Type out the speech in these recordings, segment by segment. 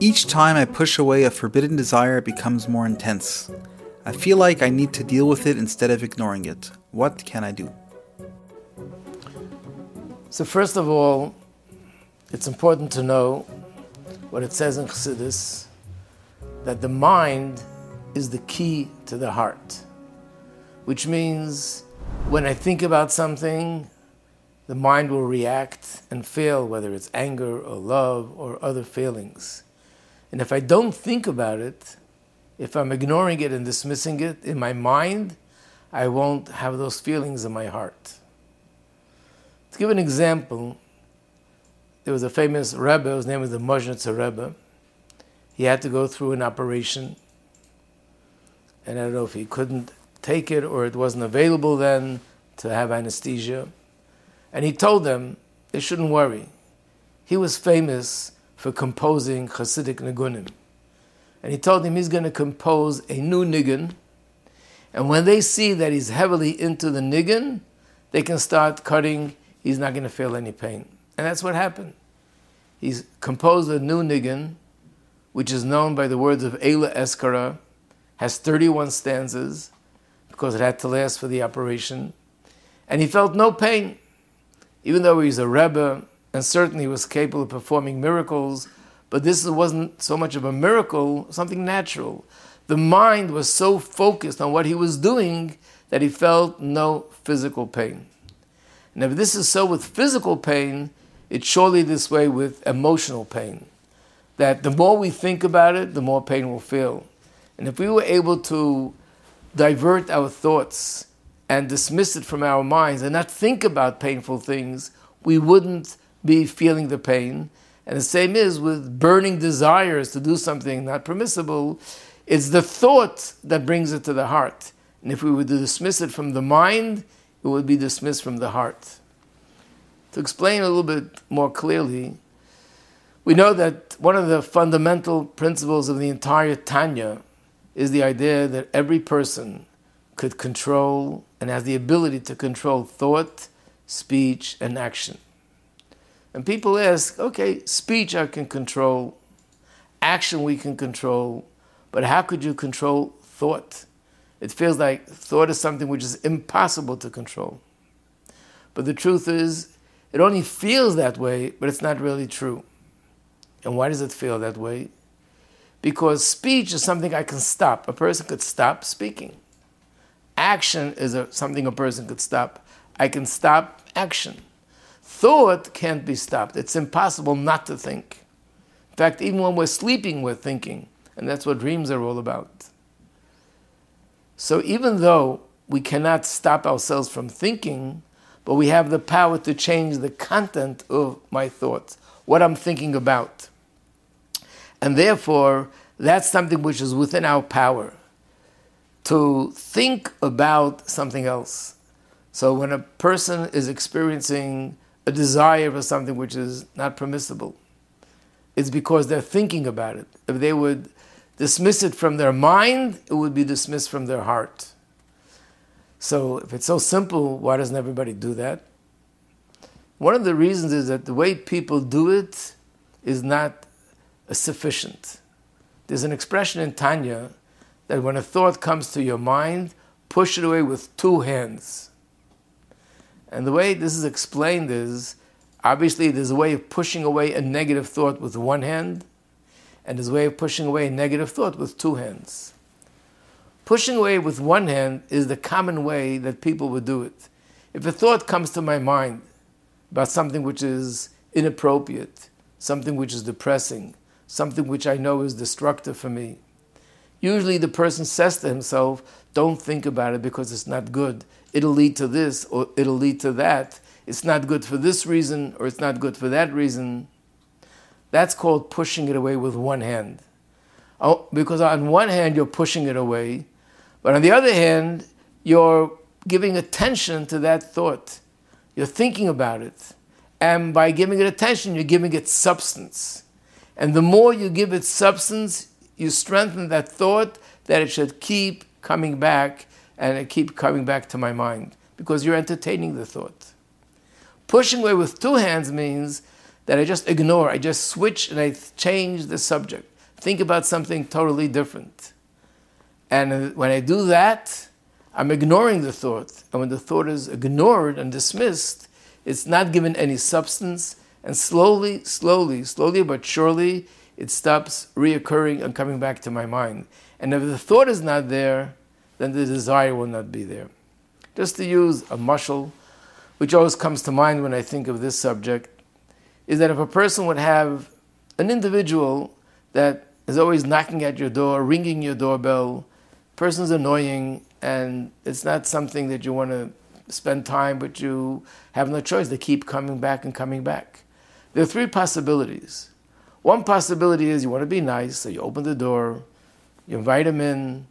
Each time I push away a forbidden desire, it becomes more intense. I feel like I need to deal with it instead of ignoring it. What can I do? So, first of all, it's important to know what it says in Chassidus that the mind is the key to the heart, which means when I think about something, the mind will react and feel, whether it's anger or love or other feelings. And if I don't think about it, if I'm ignoring it and dismissing it in my mind, I won't have those feelings in my heart. To give an example, there was a famous Rebbe, his name was the Modzitzer Rebbe. He had to go through an operation, and I don't know if he couldn't take it or it wasn't available then to have anesthesia. And he told them they shouldn't worry. He was famous for composing Hasidic nigunim. And he told him he's going to compose a new nigun. And when they see that he's heavily into the nigun, they can start cutting. He's not going to feel any pain. And that's what happened. He's composed a new nigun, which is known by the words of Eila Eskara, has 31 stanzas because it had to last for the operation. And he felt no pain even though he's a Rebbe and certainly was capable of performing miracles, but this wasn't so much of a miracle, something natural. The mind was so focused on what he was doing that he felt no physical pain. And if this is so with physical pain, it's surely this way with emotional pain. That the more we think about it, the more pain we'll feel. And if we were able to divert our thoughts and dismiss it from our minds and not think about painful things, we wouldn't be feeling the pain. And the same is with burning desires to do something not permissible. It's the thought that brings it to the heart. And if we were to dismiss it from the mind, it would be dismissed from the heart. To explain a little bit more clearly, we know that one of the fundamental principles of the entire Tanya is the idea that every person could control and has the ability to control thought, speech, and action. And people ask, okay, speech I can control, action we can control, but how could you control thought? It feels like thought is something which is impossible to control. But the truth is, it only feels that way, but it's not really true. And why does it feel that way? Because speech is something I can stop. A person could stop speaking. Action is a, something a person could stop. I can stop action. Thought can't be stopped. It's impossible not to think. In fact, even when we're sleeping, we're thinking. And that's what dreams are all about. So even though we cannot stop ourselves from thinking, but we have the power to change the content of my thoughts, what I'm thinking about. And therefore, that's something which is within our power to think about something else. So when a person is experiencing a desire for something which is not permissible, it's because they're thinking about it. If they would dismiss it from their mind, it would be dismissed from their heart. So if it's so simple, why doesn't everybody do that? One of the reasons is that the way people do it is not sufficient. There's an expression in Tanya that when a thought comes to your mind, push it away with two hands. And the way this is explained is obviously there's a way of pushing away a negative thought with one hand, and there's a way of pushing away a negative thought with two hands. Pushing away with one hand is the common way that people would do it. If a thought comes to my mind about something which is inappropriate, something which is depressing, something which I know is destructive for me, Usually the person says to himself, don't think about it because it's not good. It'll lead to this or it'll lead to that. It's not good for this reason or it's not good for that reason. That's called pushing it away with one hand. Oh, because on one hand you're pushing it away, but on the other hand, you're giving attention to that thought. You're thinking about it. And by giving it attention, you're giving it substance. And the more you give it substance, you strengthen that thought that it should keep coming back and it keep coming back to my mind because you're entertaining the thought. Pushing away with two hands means that I just ignore. I just switch and I change the subject. Think about something totally different. And when I do that, I'm ignoring the thought. And when the thought is ignored and dismissed, it's not given any substance. And slowly, slowly, slowly but surely, it stops reoccurring and coming back to my mind. And if the thought is not there, then the desire will not be there. Just to use a mushal, which always comes to mind when I think of this subject, is that if a person would have an individual that is always knocking at your door, ringing your doorbell, person's annoying, and it's not something that you want to spend time, but you have no choice. They keep coming back and coming back. There are three possibilities. One possibility is you want to be nice, so you open the door, you invite them in,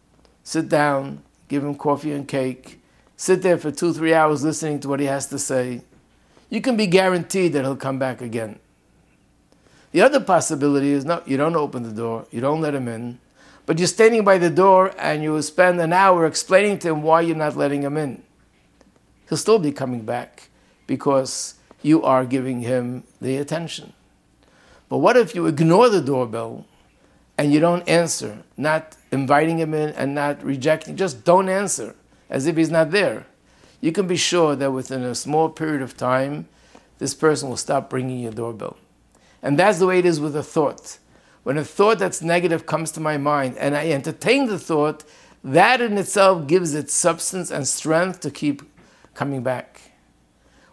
sit down, give him coffee and cake, sit there for two, three hours listening to what he has to say. You can be guaranteed that he'll come back again. The other possibility is no, you don't open the door, you don't let him in, but you're standing by the door and you spend an hour explaining to him why you're not letting him in. He'll still be coming back because you are giving him the attention. But what if you ignore the doorbell and you don't answer, not inviting him in and not rejecting, just don't answer as if he's not there? You can be sure that within a small period of time, this person will stop ringing your doorbell. And that's the way it is with a thought. When a thought that's negative comes to my mind and I entertain the thought, that in itself gives it substance and strength to keep coming back.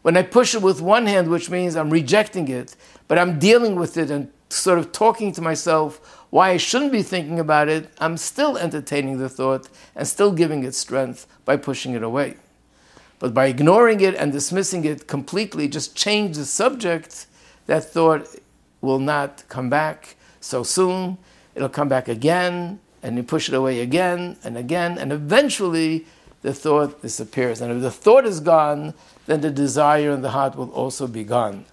When I push it with one hand, which means I'm rejecting it, but I'm dealing with it and sort of talking to myself why I shouldn't be thinking about it, I'm still entertaining the thought and still giving it strength by pushing it away. But by ignoring it and dismissing it completely, just change the subject, that thought will not come back so soon. It'll come back again, and you push it away again and again, and eventually the thought disappears. And if the thought is gone, then the desire in the heart will also be gone.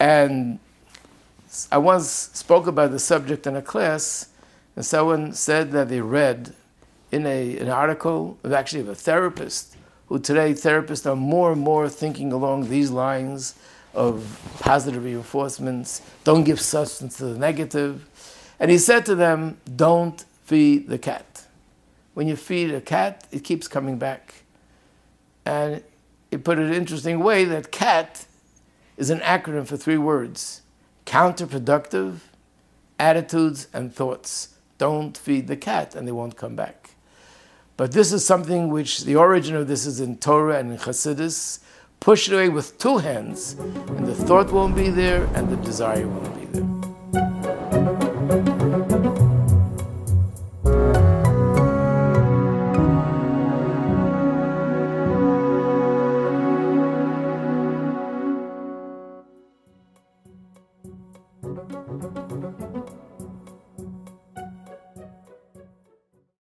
And I once spoke about the subject in a class, and someone said that they read in a, an article of actually of a therapist, who today therapists are more and more thinking along these lines of positive reinforcements, don't give substance to the negative. And he said to them, don't feed the cat. When you feed a cat, it keeps coming back. And he put it in an interesting way that CAT is an acronym for three words counterproductive, attitudes, and thoughts. Don't feed the cat, and they won't come back. But this is something which the origin of this is in Torah and in Chassidus. Push it away with two hands, and the thought won't be there, and the desire won't be